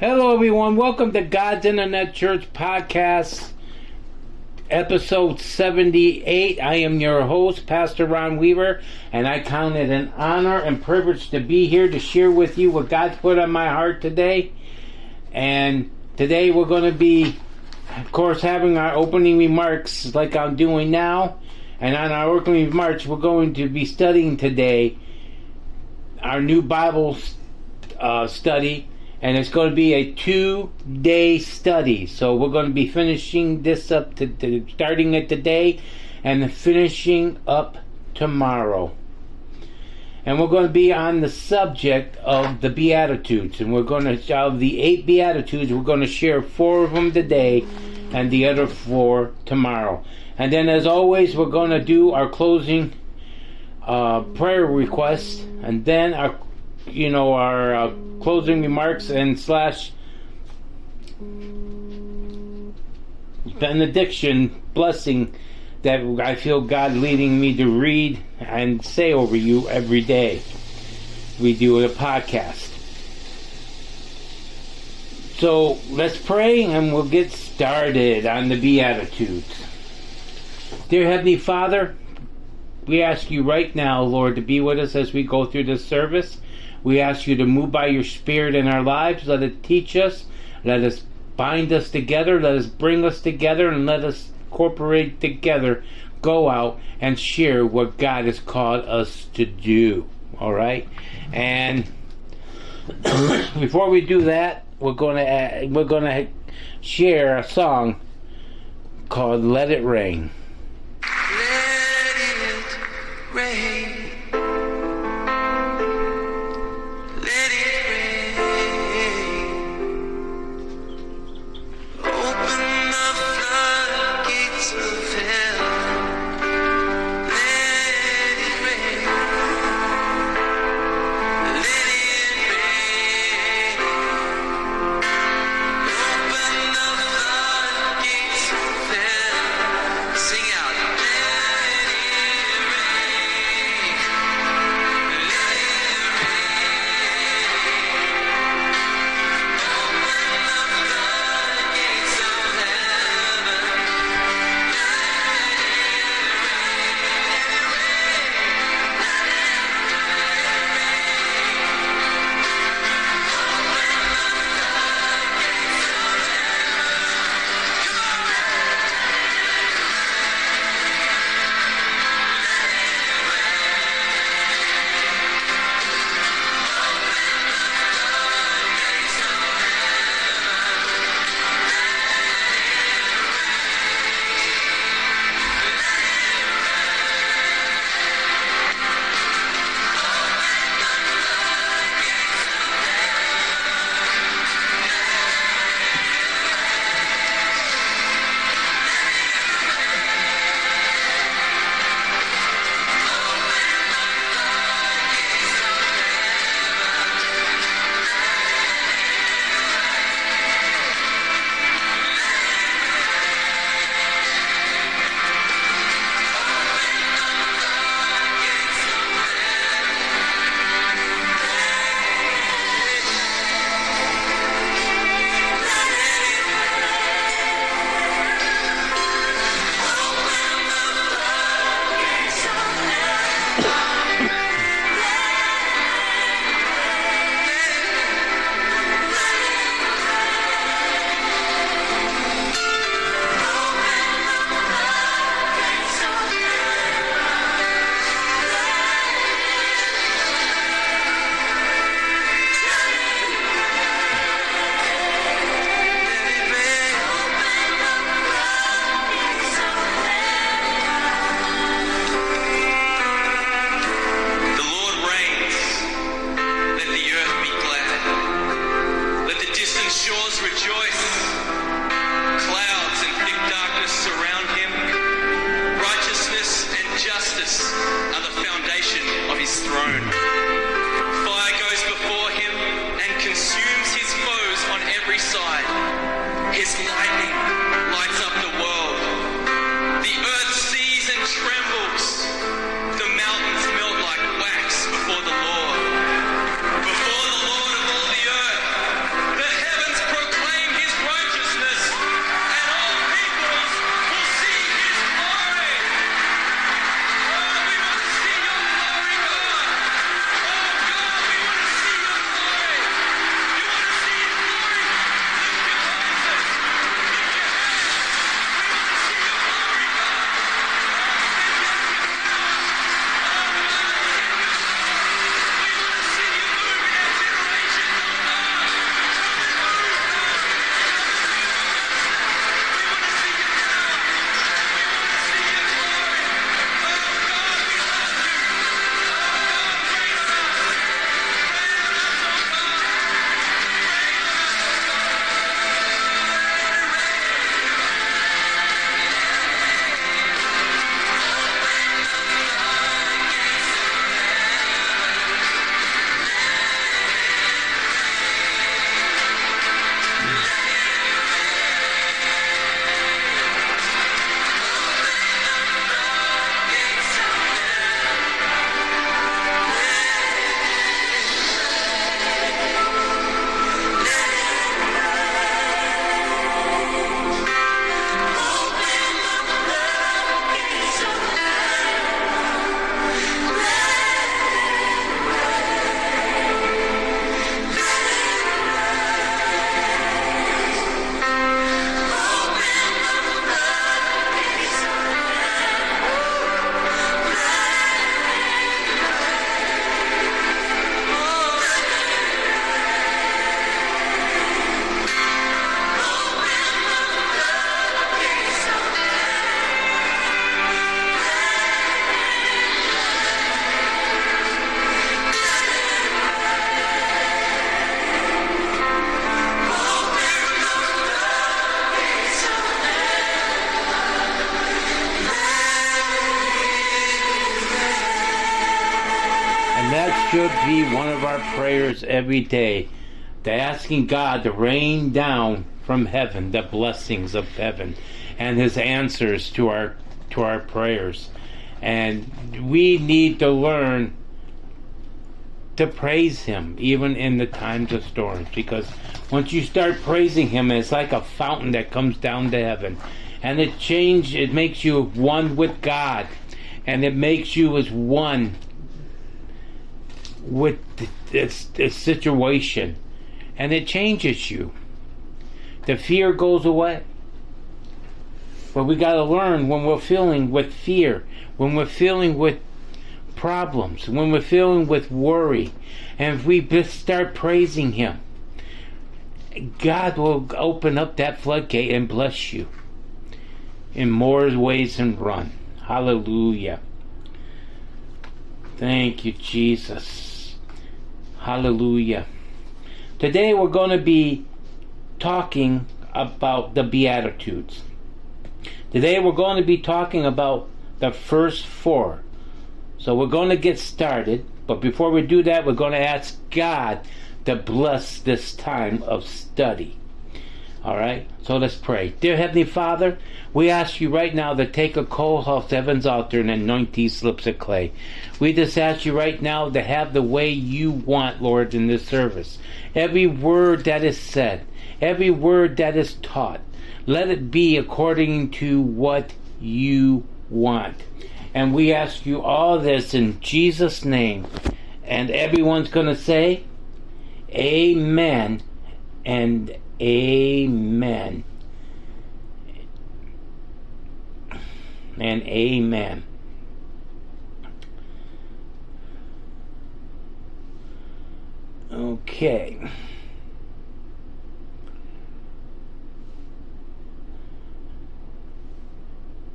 Hello, everyone. Welcome to God's Internet Church Podcast, episode 78. I am your host, Pastor Ron Weaver, and I count it an honor and privilege to be here to share with you what God's put on my heart today. And today we're going to be, of course, having our opening remarks like I'm doing now. And on our opening remarks, we're going to be studying today our new Bible uh, study and it's going to be a two day study. So we're going to be finishing this up to, to starting it today and finishing up tomorrow. And we're going to be on the subject of the Beatitudes. And we're going to, of the eight Beatitudes, we're going to share four of them today and the other four tomorrow. And then, as always, we're going to do our closing uh, prayer request and then our you know, our uh, closing remarks and slash benediction blessing that I feel God leading me to read and say over you every day. We do a podcast. So let's pray and we'll get started on the Beatitudes. Dear Heavenly Father, we ask you right now, Lord, to be with us as we go through this service. We ask you to move by your Spirit in our lives. Let it teach us. Let us bind us together. Let us bring us together and let us cooperate together. Go out and share what God has called us to do. All right? And before we do that, we're going to uh, we're going to share a song called Let It Rain. Let it rain. Prayers every day. The asking God to rain down from heaven the blessings of heaven and his answers to our to our prayers. And we need to learn to praise him even in the times of storms because once you start praising him it's like a fountain that comes down to heaven and it change it makes you one with God and it makes you as one with this, this situation and it changes you the fear goes away but we got to learn when we're feeling with fear when we're feeling with problems, when we're feeling with worry, and if we just start praising Him, God will open up that floodgate and bless you in more ways than one. Hallelujah. Thank you, Jesus. Hallelujah. Today we're going to be talking about the Beatitudes. Today we're going to be talking about the first four so we're going to get started, but before we do that, we're going to ask God to bless this time of study. All right, so let's pray. Dear Heavenly Father, we ask you right now to take a coal off Heaven's altar and anoint these slips of clay. We just ask you right now to have the way you want, Lord, in this service. Every word that is said, every word that is taught, let it be according to what you want. And we ask you all this in Jesus' name. And everyone's going to say, Amen and Amen. And Amen. Okay.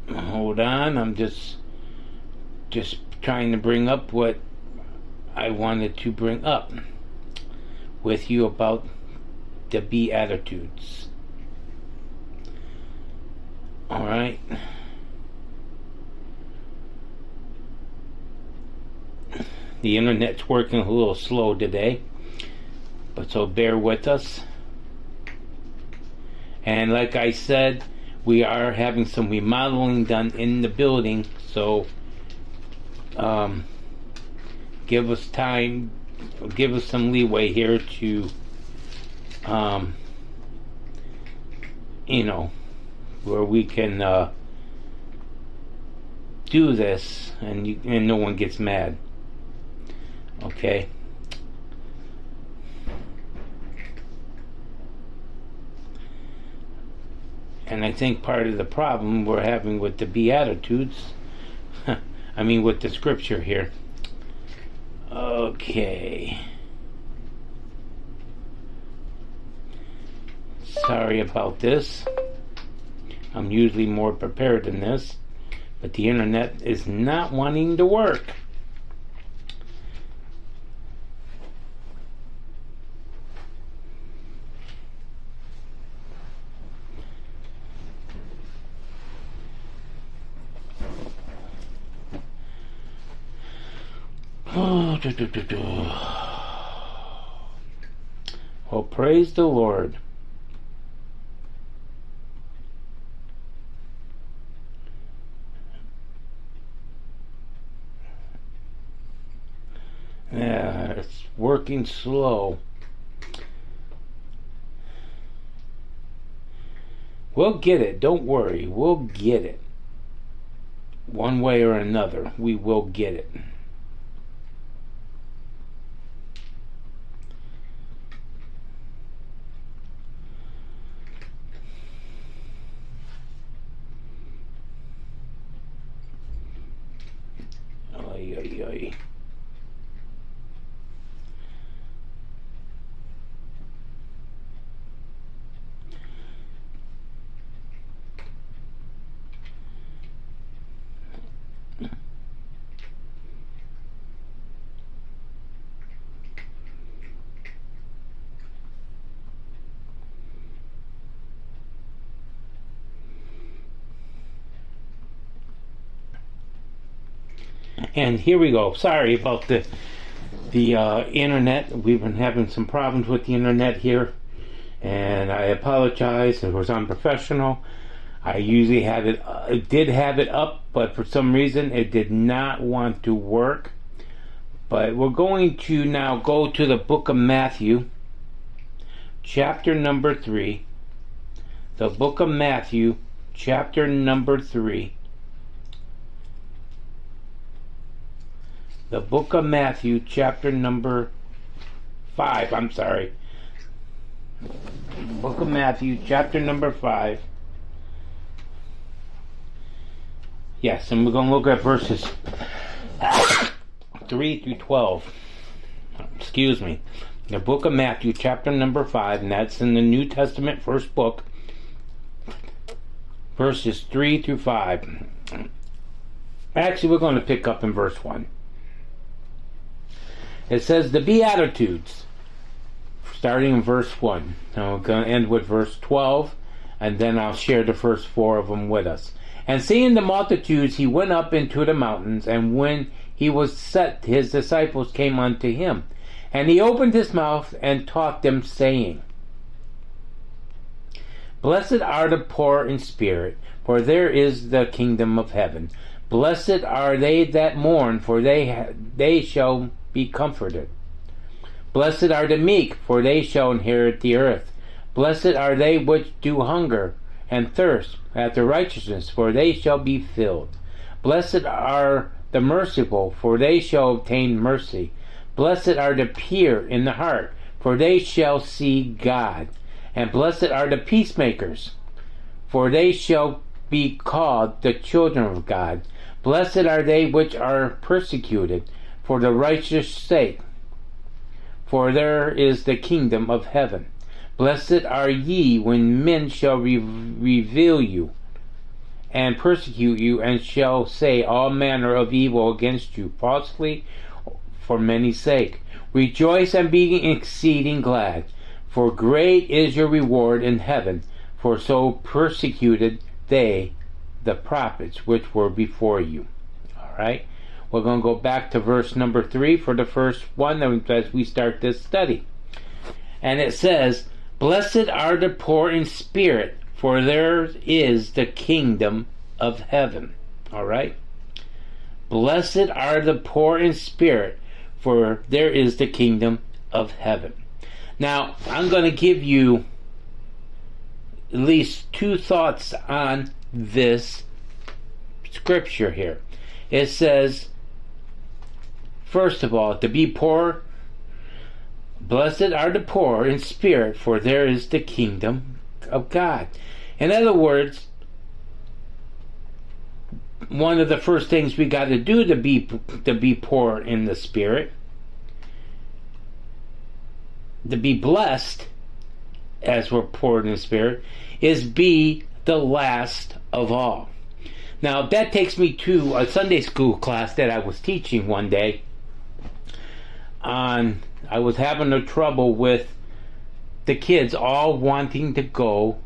Hold on, I'm just just trying to bring up what I wanted to bring up with you about the Beatitudes. Alright. The internet's working a little slow today, but so bear with us. And like I said, we are having some remodeling done in the building, so um, give us time, give us some leeway here to, um, you know, where we can uh, do this and you, and no one gets mad. Okay. And I think part of the problem we're having with the Beatitudes I mean, with the scripture here. Okay. Sorry about this. I'm usually more prepared than this, but the internet is not wanting to work. Oh, do, do, do, do. Well, praise the Lord. Slow. We'll get it. Don't worry. We'll get it. One way or another, we will get it. And here we go. Sorry about the the uh, internet. We've been having some problems with the internet here, and I apologize. It was unprofessional. I usually have it, uh, did have it up, but for some reason it did not want to work. But we're going to now go to the book of Matthew, chapter number 3. The book of Matthew, chapter number 3. The book of Matthew, chapter number 5. I'm sorry. Book of Matthew, chapter number 5. Yes, and we're going to look at verses 3 through 12. Excuse me. The book of Matthew, chapter number 5, and that's in the New Testament, first book, verses 3 through 5. Actually, we're going to pick up in verse 1. It says, The Beatitudes, starting in verse 1. Now we're going to end with verse 12, and then I'll share the first four of them with us. And seeing the multitudes, he went up into the mountains, and when he was set, his disciples came unto him. And he opened his mouth and taught them, saying, Blessed are the poor in spirit, for there is the kingdom of heaven. Blessed are they that mourn, for they ha- they shall be comforted. Blessed are the meek, for they shall inherit the earth. Blessed are they which do hunger and thirst after righteousness, for they shall be filled. Blessed are the merciful, for they shall obtain mercy. Blessed are the pure in the heart, for they shall see God. And blessed are the peacemakers, for they shall be called the children of God. Blessed are they which are persecuted for the righteous sake, for there is the kingdom of heaven. Blessed are ye when men shall re- reveal you and persecute you, and shall say all manner of evil against you falsely for many sake. Rejoice and be exceeding glad, for great is your reward in heaven, for so persecuted they the prophets which were before you. All right. We're going to go back to verse number three for the first one as we start this study. And it says, Blessed are the poor in spirit, for theirs is the kingdom of heaven. All right? Blessed are the poor in spirit, for there is the kingdom of heaven. Now, I'm going to give you at least two thoughts on this scripture here. It says, first of all, to be poor Blessed are the poor in spirit, for there is the kingdom of God. In other words, one of the first things we got to do to be to be poor in the spirit, to be blessed as we're poor in the spirit, is be the last of all. Now that takes me to a Sunday school class that I was teaching one day on I was having a trouble with the kids all wanting to go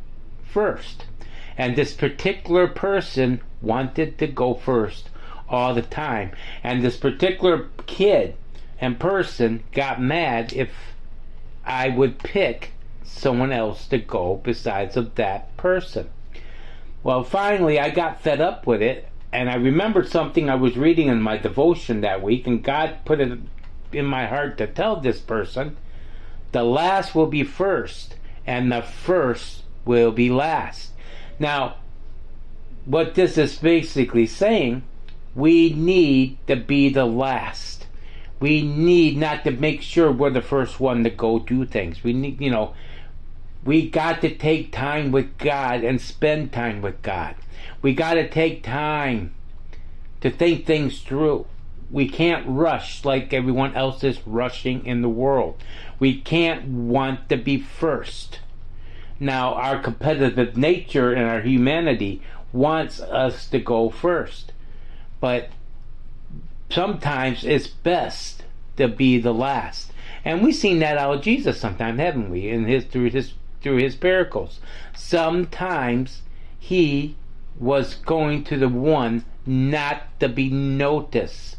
first. And this particular person wanted to go first all the time. And this particular kid and person got mad if I would pick someone else to go besides of that person. Well, finally, I got fed up with it, and I remembered something I was reading in my devotion that week, and God put it in my heart to tell this person the last will be first and the first will be last. Now, what this is basically saying, we need to be the last. We need not to make sure we're the first one to go do things. We need, you know, we got to take time with God and spend time with God. We got to take time to think things through. We can't rush like everyone else is rushing in the world. We can't want to be first. Now, our competitive nature and our humanity wants us to go first. But sometimes it's best to be the last. And we've seen that out of Jesus sometimes, haven't we? In his through his through his miracles. Sometimes he was going to the one not to be noticed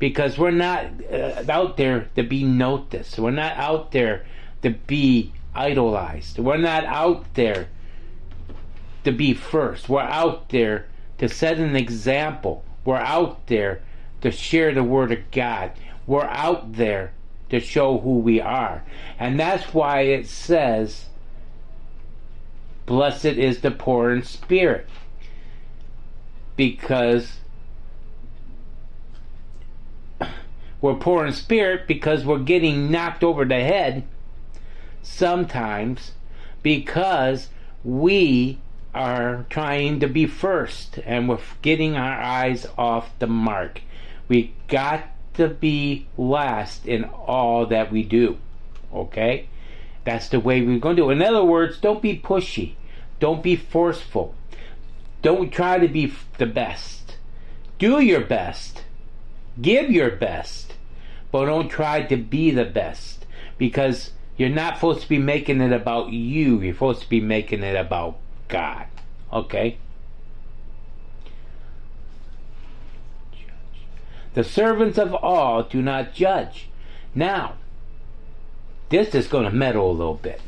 because we're not uh, out there to be noticed. We're not out there to be idolized. We're not out there to be first. We're out there to set an example. We're out there to share the Word of God. We're out there to show who we are. And that's why it says, Blessed is the poor in spirit. Because we're poor in spirit because we're getting knocked over the head sometimes because we are trying to be first and we're getting our eyes off the mark. We got to be last in all that we do. Okay? That's the way we're going to do it. In other words, don't be pushy. Don't be forceful. Don't try to be the best. Do your best. Give your best. But don't try to be the best. Because you're not supposed to be making it about you. You're supposed to be making it about God. Okay? The servants of all do not judge. Now, this is going to meddle a little bit.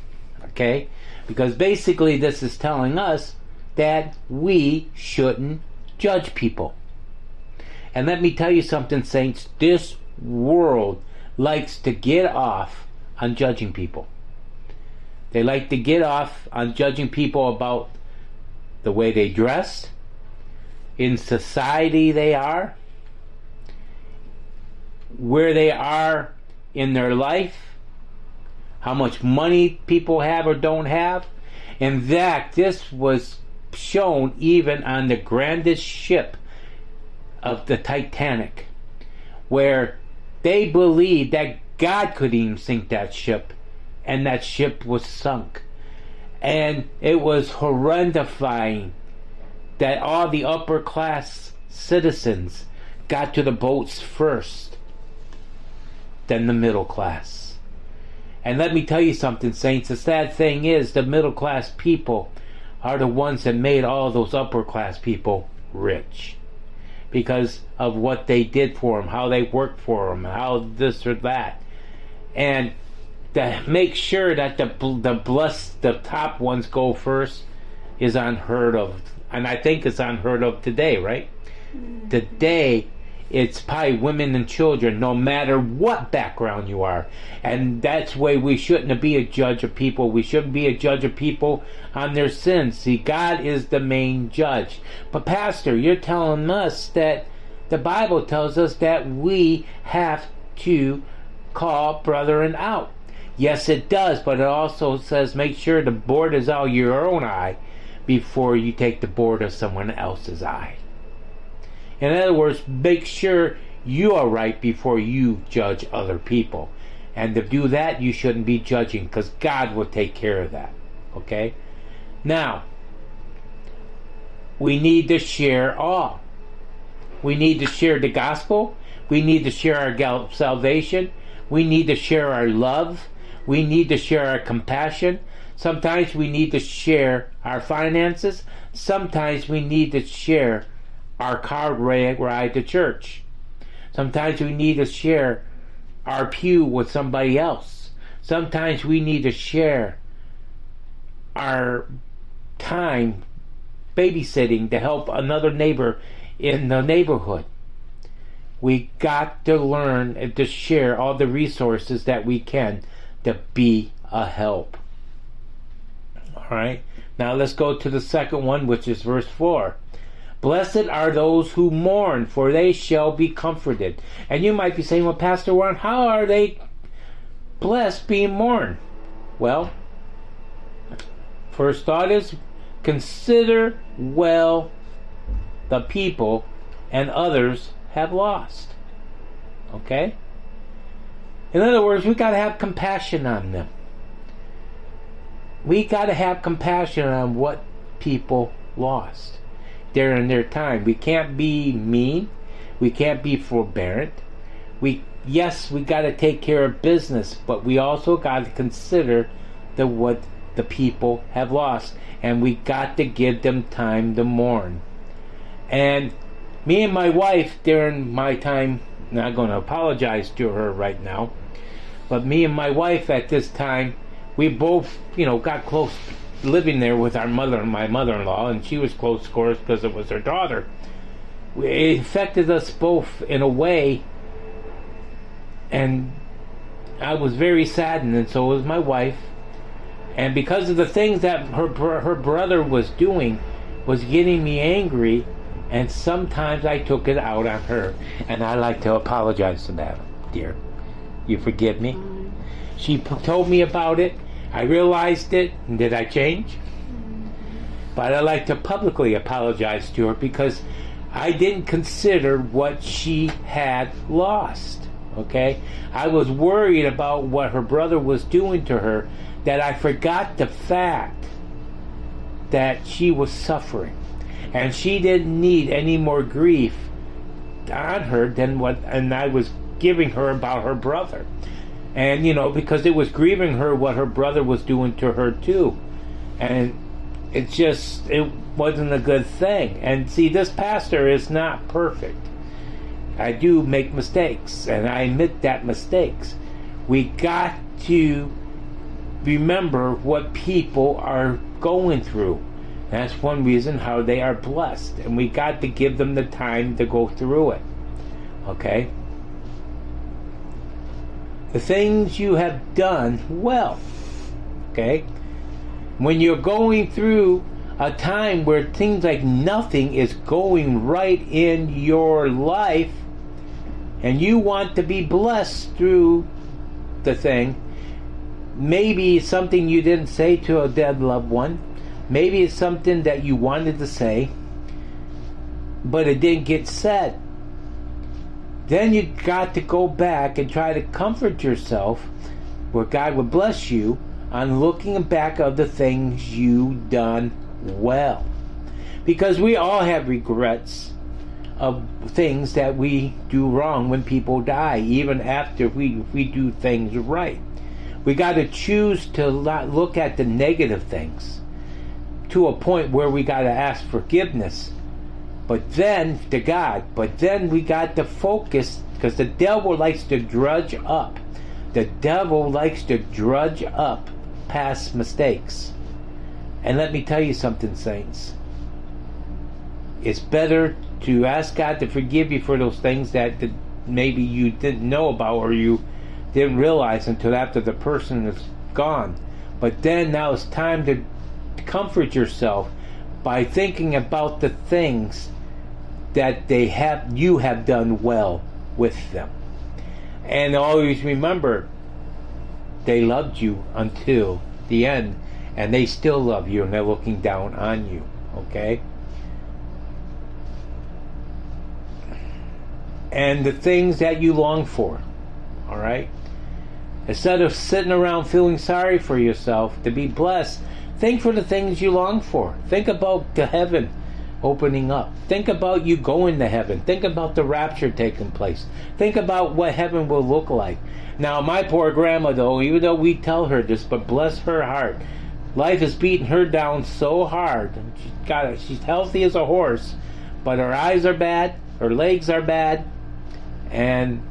Okay? Because basically, this is telling us that we shouldn't judge people. And let me tell you something, saints. This world likes to get off on judging people. They like to get off on judging people about the way they dress, in society they are, where they are in their life, how much money people have or don't have. In fact, this was shown even on the grandest ship of the Titanic, where they believed that God could even sink that ship, and that ship was sunk. And it was horrifying that all the upper class citizens got to the boats first than the middle class. And let me tell you something, Saints. The sad thing is, the middle class people are the ones that made all those upper class people rich because of what they did for them, how they worked for them, how this or that. And to make sure that the the blessed the top ones go first is unheard of, and I think it's unheard of today, right? Mm-hmm. Today, it's probably women and children, no matter what background you are, and that's why we shouldn't be a judge of people. We shouldn't be a judge of people on their sins. See, God is the main judge. But Pastor, you're telling us that the Bible tells us that we have to call brethren out. Yes, it does, but it also says make sure the board is out your own eye before you take the board of someone else's eye. In other words, make sure you are right before you judge other people. And to do that, you shouldn't be judging because God will take care of that. Okay? Now, we need to share all. We need to share the gospel. We need to share our salvation. We need to share our love. We need to share our compassion. Sometimes we need to share our finances. Sometimes we need to share our car ride to church. Sometimes we need to share our pew with somebody else. Sometimes we need to share our time babysitting to help another neighbor in the neighborhood. We got to learn and to share all the resources that we can to be a help. All right. Now let's go to the second one, which is verse 4. Blessed are those who mourn, for they shall be comforted. And you might be saying, well, Pastor Ron, how are they blessed being mourned? Well, first thought is consider well the people and others have lost. Okay? In other words, we got to have compassion on them. We got to have compassion on what people lost during their time. We can't be mean. We can't be forbearant. We yes, we got to take care of business, but we also got to consider the what the people have lost, and we got to give them time to mourn. And me and my wife during my time not going to apologize to her right now. But me and my wife at this time, we both, you know, got close living there with our mother and my mother-in-law, and she was close, of course, because it was her daughter. It affected us both in a way, and I was very saddened, and so was my wife. And because of the things that her her brother was doing, was getting me angry, and sometimes I took it out on her, and I like to apologize to that, dear. You forgive me? She told me about it. I realized it. And did I change? But I like to publicly apologize to her because I didn't consider what she had lost. Okay? I was worried about what her brother was doing to her that I forgot the fact that she was suffering. And she didn't need any more grief on her than what and I was giving her about her brother. And you know, because it was grieving her what her brother was doing to her too. And it just it wasn't a good thing. And see this pastor is not perfect. I do make mistakes and I admit that mistakes. We got to remember what people are going through. That's one reason how they are blessed. And we got to give them the time to go through it. Okay? The things you have done well. Okay? When you're going through a time where things like nothing is going right in your life and you want to be blessed through the thing, maybe something you didn't say to a dead loved one Maybe it's something that you wanted to say, but it didn't get said. Then you got to go back and try to comfort yourself where God would bless you on looking back of the things you done well. Because we all have regrets of things that we do wrong when people die, even after we, we do things right. We got to choose to not look at the negative things to a point where we got to ask forgiveness. But then to God, but then we got to focus because the devil likes to drudge up. The devil likes to drudge up past mistakes. And let me tell you something, saints. It's better to ask God to forgive you for those things that maybe you didn't know about or you didn't realize until after the person is gone. But then now it's time to comfort yourself by thinking about the things that they have you have done well with them. And always remember they loved you until the end and they still love you and they're looking down on you, okay? And the things that you long for, all right? Instead of sitting around feeling sorry for yourself, to be blessed, Think for the things you long for. Think about the heaven opening up. Think about you going to heaven. Think about the rapture taking place. Think about what heaven will look like. Now, my poor grandma, though, even though we tell her this, but bless her heart, life is beating her down so hard. She's got, she's healthy as a horse, but her eyes are bad, her legs are bad, and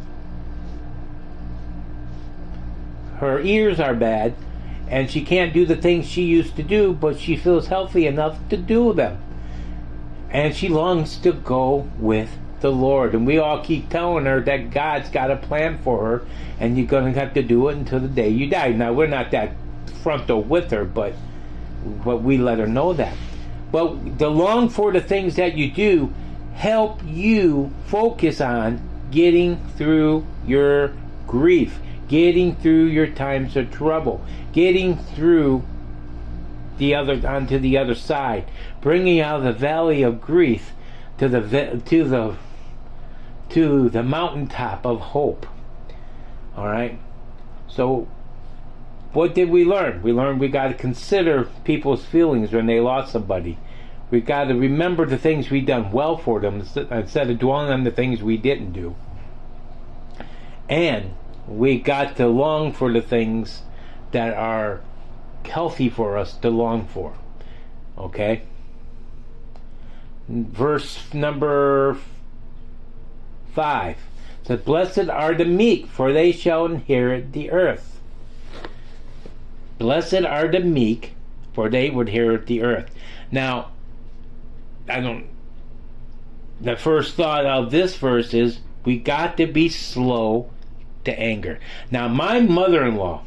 her ears are bad and she can't do the things she used to do, but she feels healthy enough to do them. And she longs to go with the Lord. And we all keep telling her that God's got a plan for her, and you're going to have to do it until the day you die. Now, we're not that frontal with her, but, but we let her know that. But the long for the things that you do help you focus on getting through your grief getting through your times of trouble, getting through the other onto the other side, bringing out the valley of grief to the to the to the mountaintop of hope. All right. So what did we learn? We learned we got to consider people's feelings when they lost somebody. We got to remember the things we done well for them instead of dwelling on the things we didn't do. And we got to long for the things that are healthy for us to long for. Okay? Verse number 5. It says, Blessed are the meek, for they shall inherit the earth. Blessed are the meek, for they would inherit the earth. Now, I don't. The first thought of this verse is we got to be slow to anger. Now, my mother in law,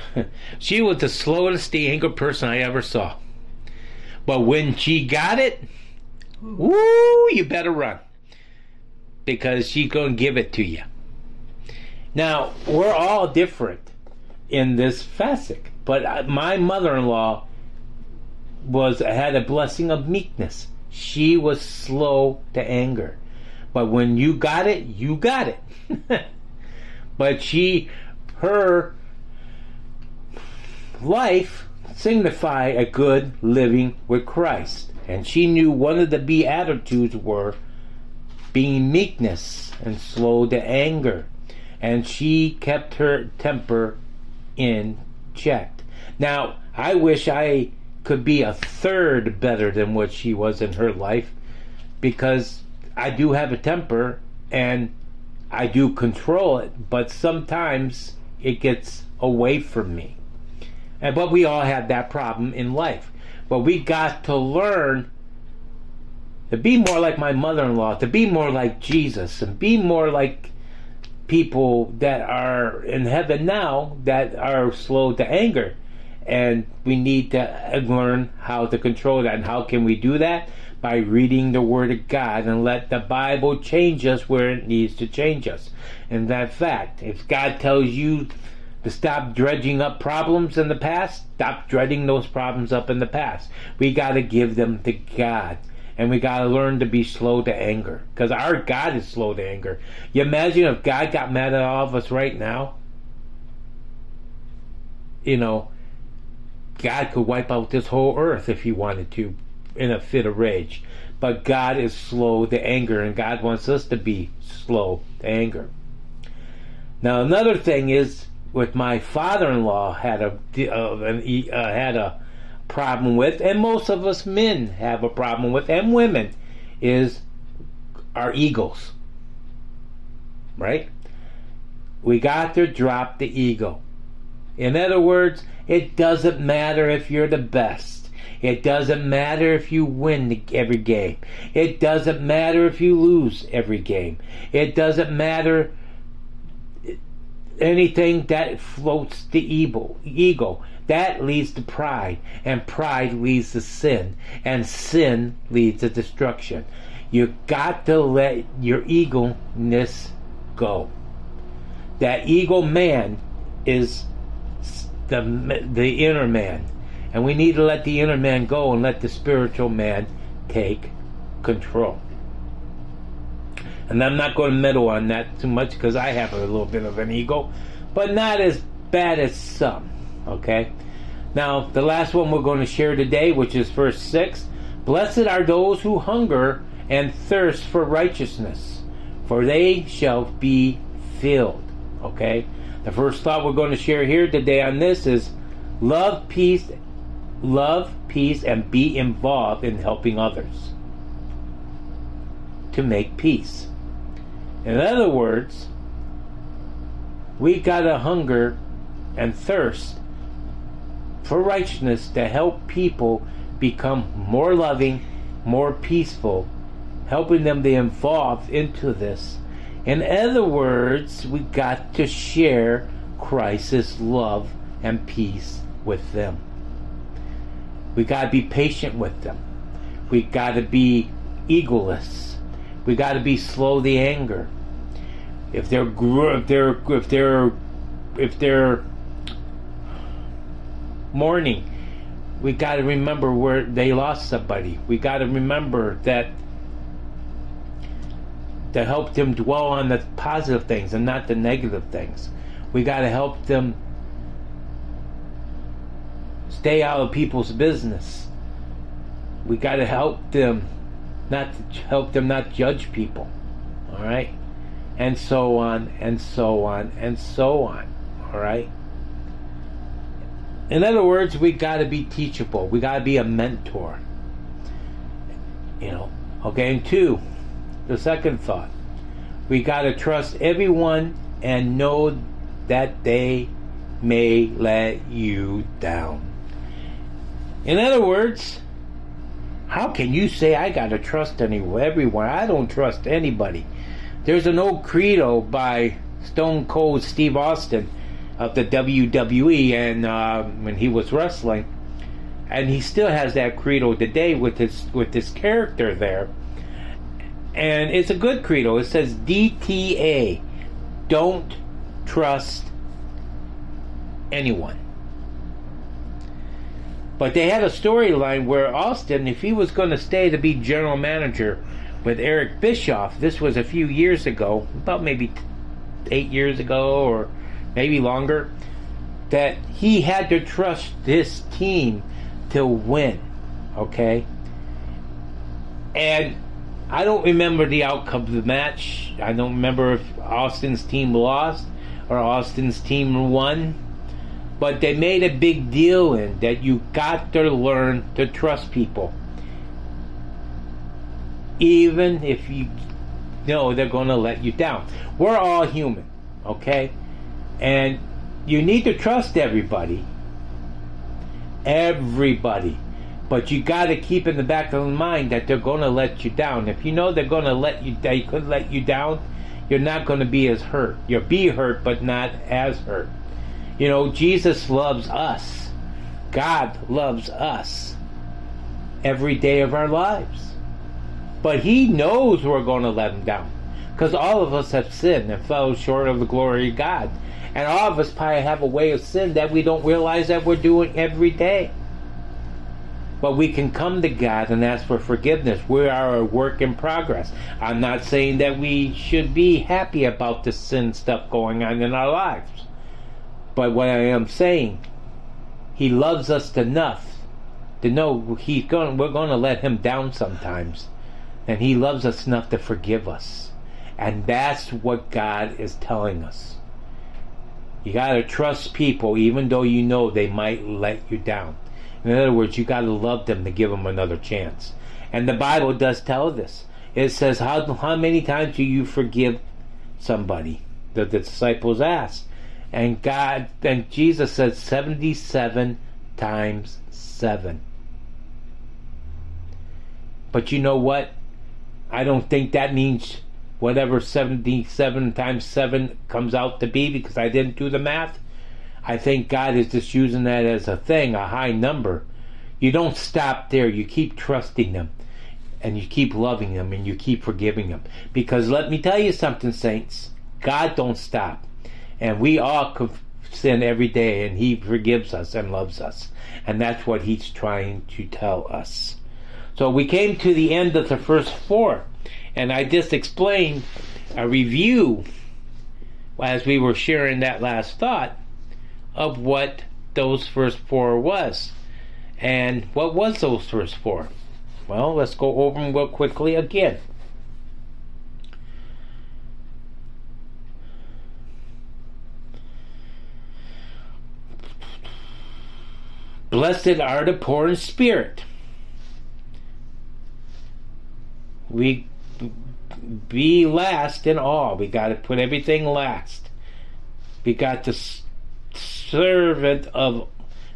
she was the slowest to anger person I ever saw. But when she got it, woo, you better run. Because she's going to give it to you. Now, we're all different in this facet. But my mother in law was had a blessing of meekness. She was slow to anger. But when you got it, you got it. but she, her life signify a good living with Christ. And she knew one of the beatitudes were being meekness and slow to anger. And she kept her temper in check. Now, I wish I could be a third better than what she was in her life because I do have a temper and I do control it, but sometimes it gets away from me. And but we all have that problem in life. But we got to learn to be more like my mother-in-law, to be more like Jesus, and be more like people that are in heaven now that are slow to anger. And we need to uh, learn how to control that. And how can we do that? By reading the Word of God and let the Bible change us where it needs to change us. And that fact, if God tells you to stop dredging up problems in the past, stop dredging those problems up in the past. We got to give them to God. And we got to learn to be slow to anger. Because our God is slow to anger. You imagine if God got mad at all of us right now? You know, God could wipe out this whole earth if he wanted to in a fit of rage. But God is slow to anger, and God wants us to be slow to anger. Now, another thing is with my father-in-law had a uh, uh, had a problem with, and most of us men have a problem with, and women, is our egos. Right? We got to drop the ego. In other words, it doesn't matter if you're the best. It doesn't matter if you win every game. It doesn't matter if you lose every game. It doesn't matter anything that floats the ego. ego. That leads to pride, and pride leads to sin, and sin leads to destruction. You got to let your ego-ness go. That ego man is the the inner man, and we need to let the inner man go and let the spiritual man take control. And I'm not going to meddle on that too much because I have a little bit of an ego, but not as bad as some. Okay. Now the last one we're going to share today, which is verse six. Blessed are those who hunger and thirst for righteousness, for they shall be filled. Okay. The first thought we're going to share here today on this is love peace, love peace, and be involved in helping others to make peace. In other words, we got to hunger and thirst for righteousness to help people become more loving, more peaceful, helping them to evolve into this in other words, we got to share Christ's love and peace with them. We got to be patient with them. We got to be egoless. We got to be slow the anger. If they're if they're if they're if they're mourning, we got to remember where they lost somebody. We got to remember that to help them dwell on the positive things and not the negative things. We got to help them stay out of people's business. We got to help them not help them not judge people. All right? And so on and so on and so on. All right? In other words, we got to be teachable. We got to be a mentor. You know, okay, and two, the second thought We got to trust everyone and know that they may let you down. In other words, how can you say I got to trust anyone, everyone? I don't trust anybody. There's an old credo by Stone Cold Steve Austin of the WWE, and uh, when he was wrestling, and he still has that credo today with his with his character there. And it's a good credo. It says DTA, don't trust anyone. But they had a storyline where Austin, if he was going to stay to be general manager with Eric Bischoff, this was a few years ago, about maybe eight years ago or maybe longer, that he had to trust this team to win. Okay? And I don't remember the outcome of the match. I don't remember if Austin's team lost or Austin's team won. But they made a big deal in that you got to learn to trust people. Even if you know they're going to let you down. We're all human, okay? And you need to trust everybody. Everybody. But you got to keep in the back of the mind that they're going to let you down. If you know they're going to let you, they could let you down, you're not going to be as hurt. You'll be hurt, but not as hurt. You know, Jesus loves us. God loves us every day of our lives. But He knows we're going to let Him down. Because all of us have sinned and fell short of the glory of God. And all of us probably have a way of sin that we don't realize that we're doing every day. But we can come to God and ask for forgiveness. We are a work in progress. I'm not saying that we should be happy about the sin stuff going on in our lives. But what I am saying, He loves us enough to know He's going. We're going to let Him down sometimes, and He loves us enough to forgive us, and that's what God is telling us. You got to trust people, even though you know they might let you down. In other words, you got to love them to give them another chance. And the Bible does tell this. It says, "How how many times do you forgive somebody?" The, the disciples asked, and God and Jesus said seventy-seven times seven. But you know what? I don't think that means whatever 77 times 7 comes out to be because I didn't do the math. I think God is just using that as a thing, a high number. You don't stop there. You keep trusting them and you keep loving them and you keep forgiving them. Because let me tell you something, saints. God don't stop. And we all sin every day and he forgives us and loves us. And that's what he's trying to tell us. So we came to the end of the first four. And I just explained a review as we were sharing that last thought of what those first four was. And what was those first four? Well, let's go over them real quickly again. Blessed are the poor in spirit. We be last in all. We got to put everything last. We got to servant of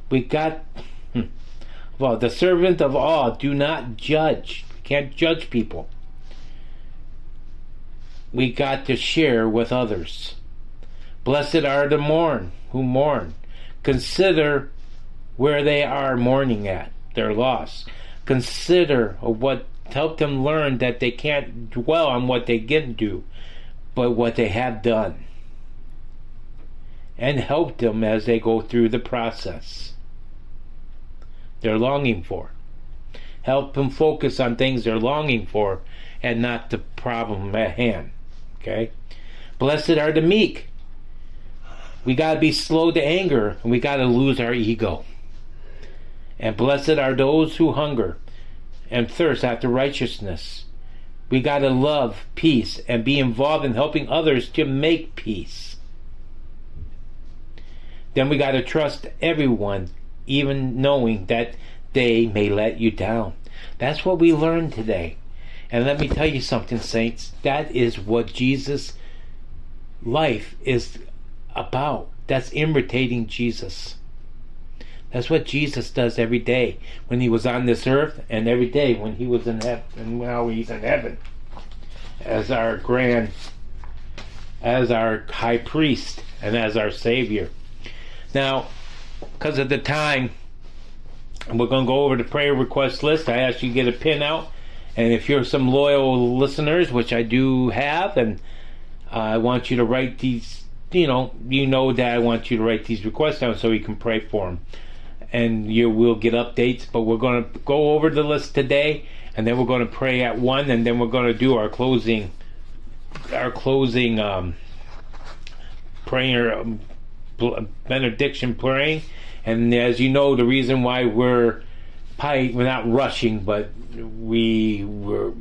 we got hmm, well the servant of all do not judge we can't judge people we got to share with others blessed are the mourn who mourn consider where they are mourning at their loss consider what help them learn that they can't dwell on what they didn't do but what they have done and help them as they go through the process they're longing for. Help them focus on things they're longing for and not the problem at hand. Okay? Blessed are the meek. We got to be slow to anger and we got to lose our ego. And blessed are those who hunger and thirst after righteousness. We got to love peace and be involved in helping others to make peace. Then we got to trust everyone, even knowing that they may let you down. That's what we learned today. And let me tell you something, saints. That is what Jesus' life is about. That's imitating Jesus. That's what Jesus does every day when he was on this earth and every day when he was in heaven and now he's in heaven as our grand as our high priest and as our savior. Now, because of the time, we're going to go over the prayer request list. I ask you to get a pin out. And if you're some loyal listeners, which I do have, and I want you to write these, you know, you know that I want you to write these requests down so we can pray for them. And you will get updates, but we're going to go over the list today, and then we're going to pray at one, and then we're going to do our closing, our closing um, prayer, um, benediction praying. And as you know, the reason why we're probably we're not rushing, but we were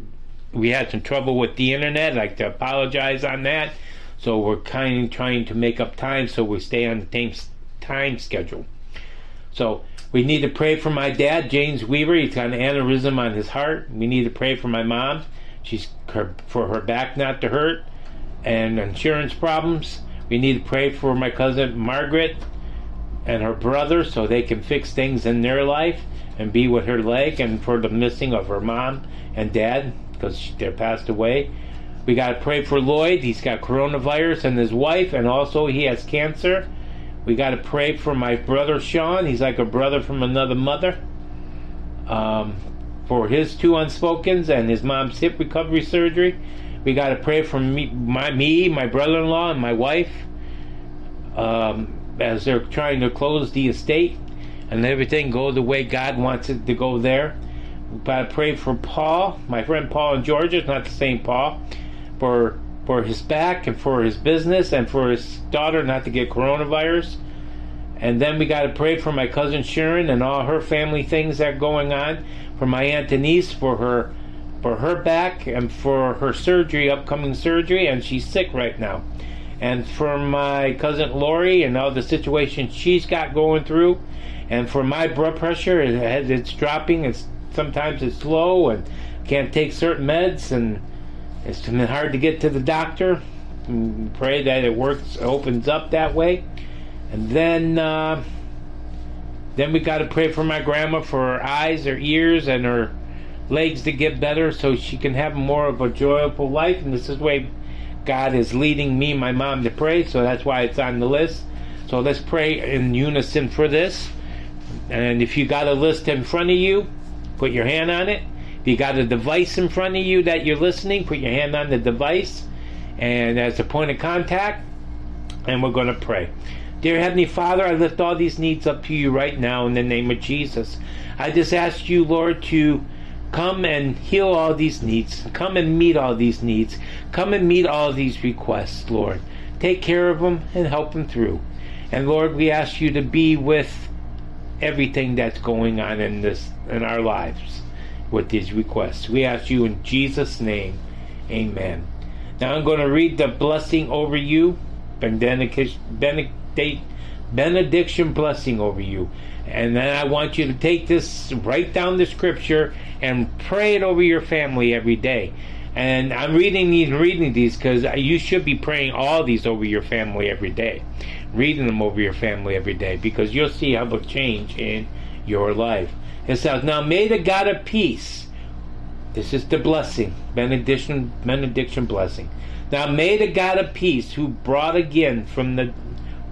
we had some trouble with the internet. I'd like to apologize on that. So we're kind of trying to make up time so we stay on the same time schedule. So we need to pray for my dad, James Weaver. He's got an aneurysm on his heart. We need to pray for my mom. She's her, for her back not to hurt and insurance problems. We need to pray for my cousin Margaret and her brother so they can fix things in their life and be with her leg and for the missing of her mom and dad because they're passed away. We got to pray for Lloyd. He's got coronavirus and his wife, and also he has cancer. We got to pray for my brother Sean. He's like a brother from another mother. Um, for his two unspokens and his mom's hip recovery surgery. We got to pray for me, my, me, my brother-in-law, and my wife um, as they're trying to close the estate and everything go the way God wants it to go there. Got to pray for Paul, my friend Paul in Georgia. Not the same Paul, for for his back and for his business and for his daughter not to get coronavirus. And then we got to pray for my cousin Sharon and all her family things that are going on. For my aunt Denise for her for her back and for her surgery, upcoming surgery, and she's sick right now. And for my cousin Lori and all the situation she's got going through, and for my blood pressure, it's dropping. It's sometimes it's low and can't take certain meds, and it's been hard to get to the doctor. Pray that it works, opens up that way, and then. Uh, then we got to pray for my grandma for her eyes, her ears, and her legs to get better so she can have more of a joyful life. And this is the way God is leading me, my mom, to pray. So that's why it's on the list. So let's pray in unison for this. And if you got a list in front of you, put your hand on it. If you got a device in front of you that you're listening, put your hand on the device. And as a point of contact, and we're going to pray. Dear Heavenly Father, I lift all these needs up to you right now in the name of Jesus. I just ask you, Lord, to come and heal all these needs. Come and meet all these needs. Come and meet all these requests, Lord. Take care of them and help them through. And Lord, we ask you to be with everything that's going on in this in our lives with these requests. We ask you in Jesus' name. Amen. Now I'm going to read the blessing over you, benediction, blessing over you. And then I want you to take this, write down the scripture, and pray it over your family every day. And I'm reading these, reading these because you should be praying all these over your family every day, reading them over your family every day because you'll see how they'll change in your life. It says, "Now may the God of peace." This is the blessing, benediction, benediction blessing. Now may the God of peace, who brought again from the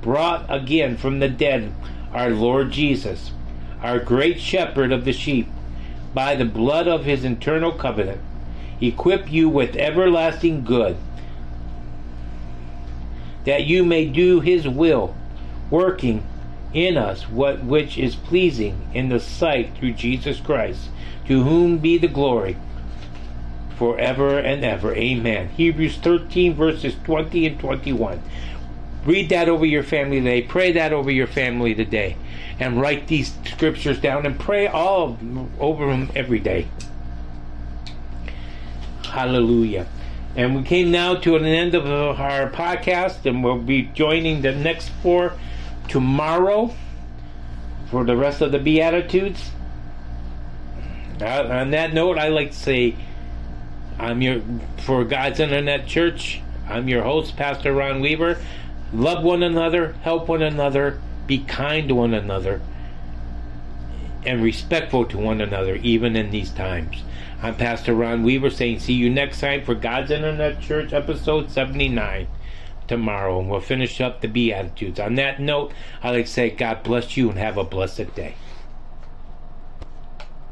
brought again from the dead our Lord Jesus, our great shepherd of the sheep, by the blood of his eternal covenant, equip you with everlasting good, that you may do his will, working in us what which is pleasing in the sight through Jesus Christ, to whom be the glory forever and ever. Amen. Hebrews 13 verses 20 and 21. Read that over your family today. Pray that over your family today. And write these scriptures down and pray all over them every day. Hallelujah. And we came now to an end of our podcast, and we'll be joining the next four tomorrow for the rest of the Beatitudes. Uh, on that note, I like to say, I'm your for God's Internet Church. I'm your host, Pastor Ron Weaver. Love one another, help one another, be kind to one another, and respectful to one another, even in these times. I'm Pastor Ron Weaver saying, see you next time for God's Internet Church, episode 79 tomorrow, and we'll finish up the Beatitudes. On that note, I'd like to say, God bless you and have a blessed day.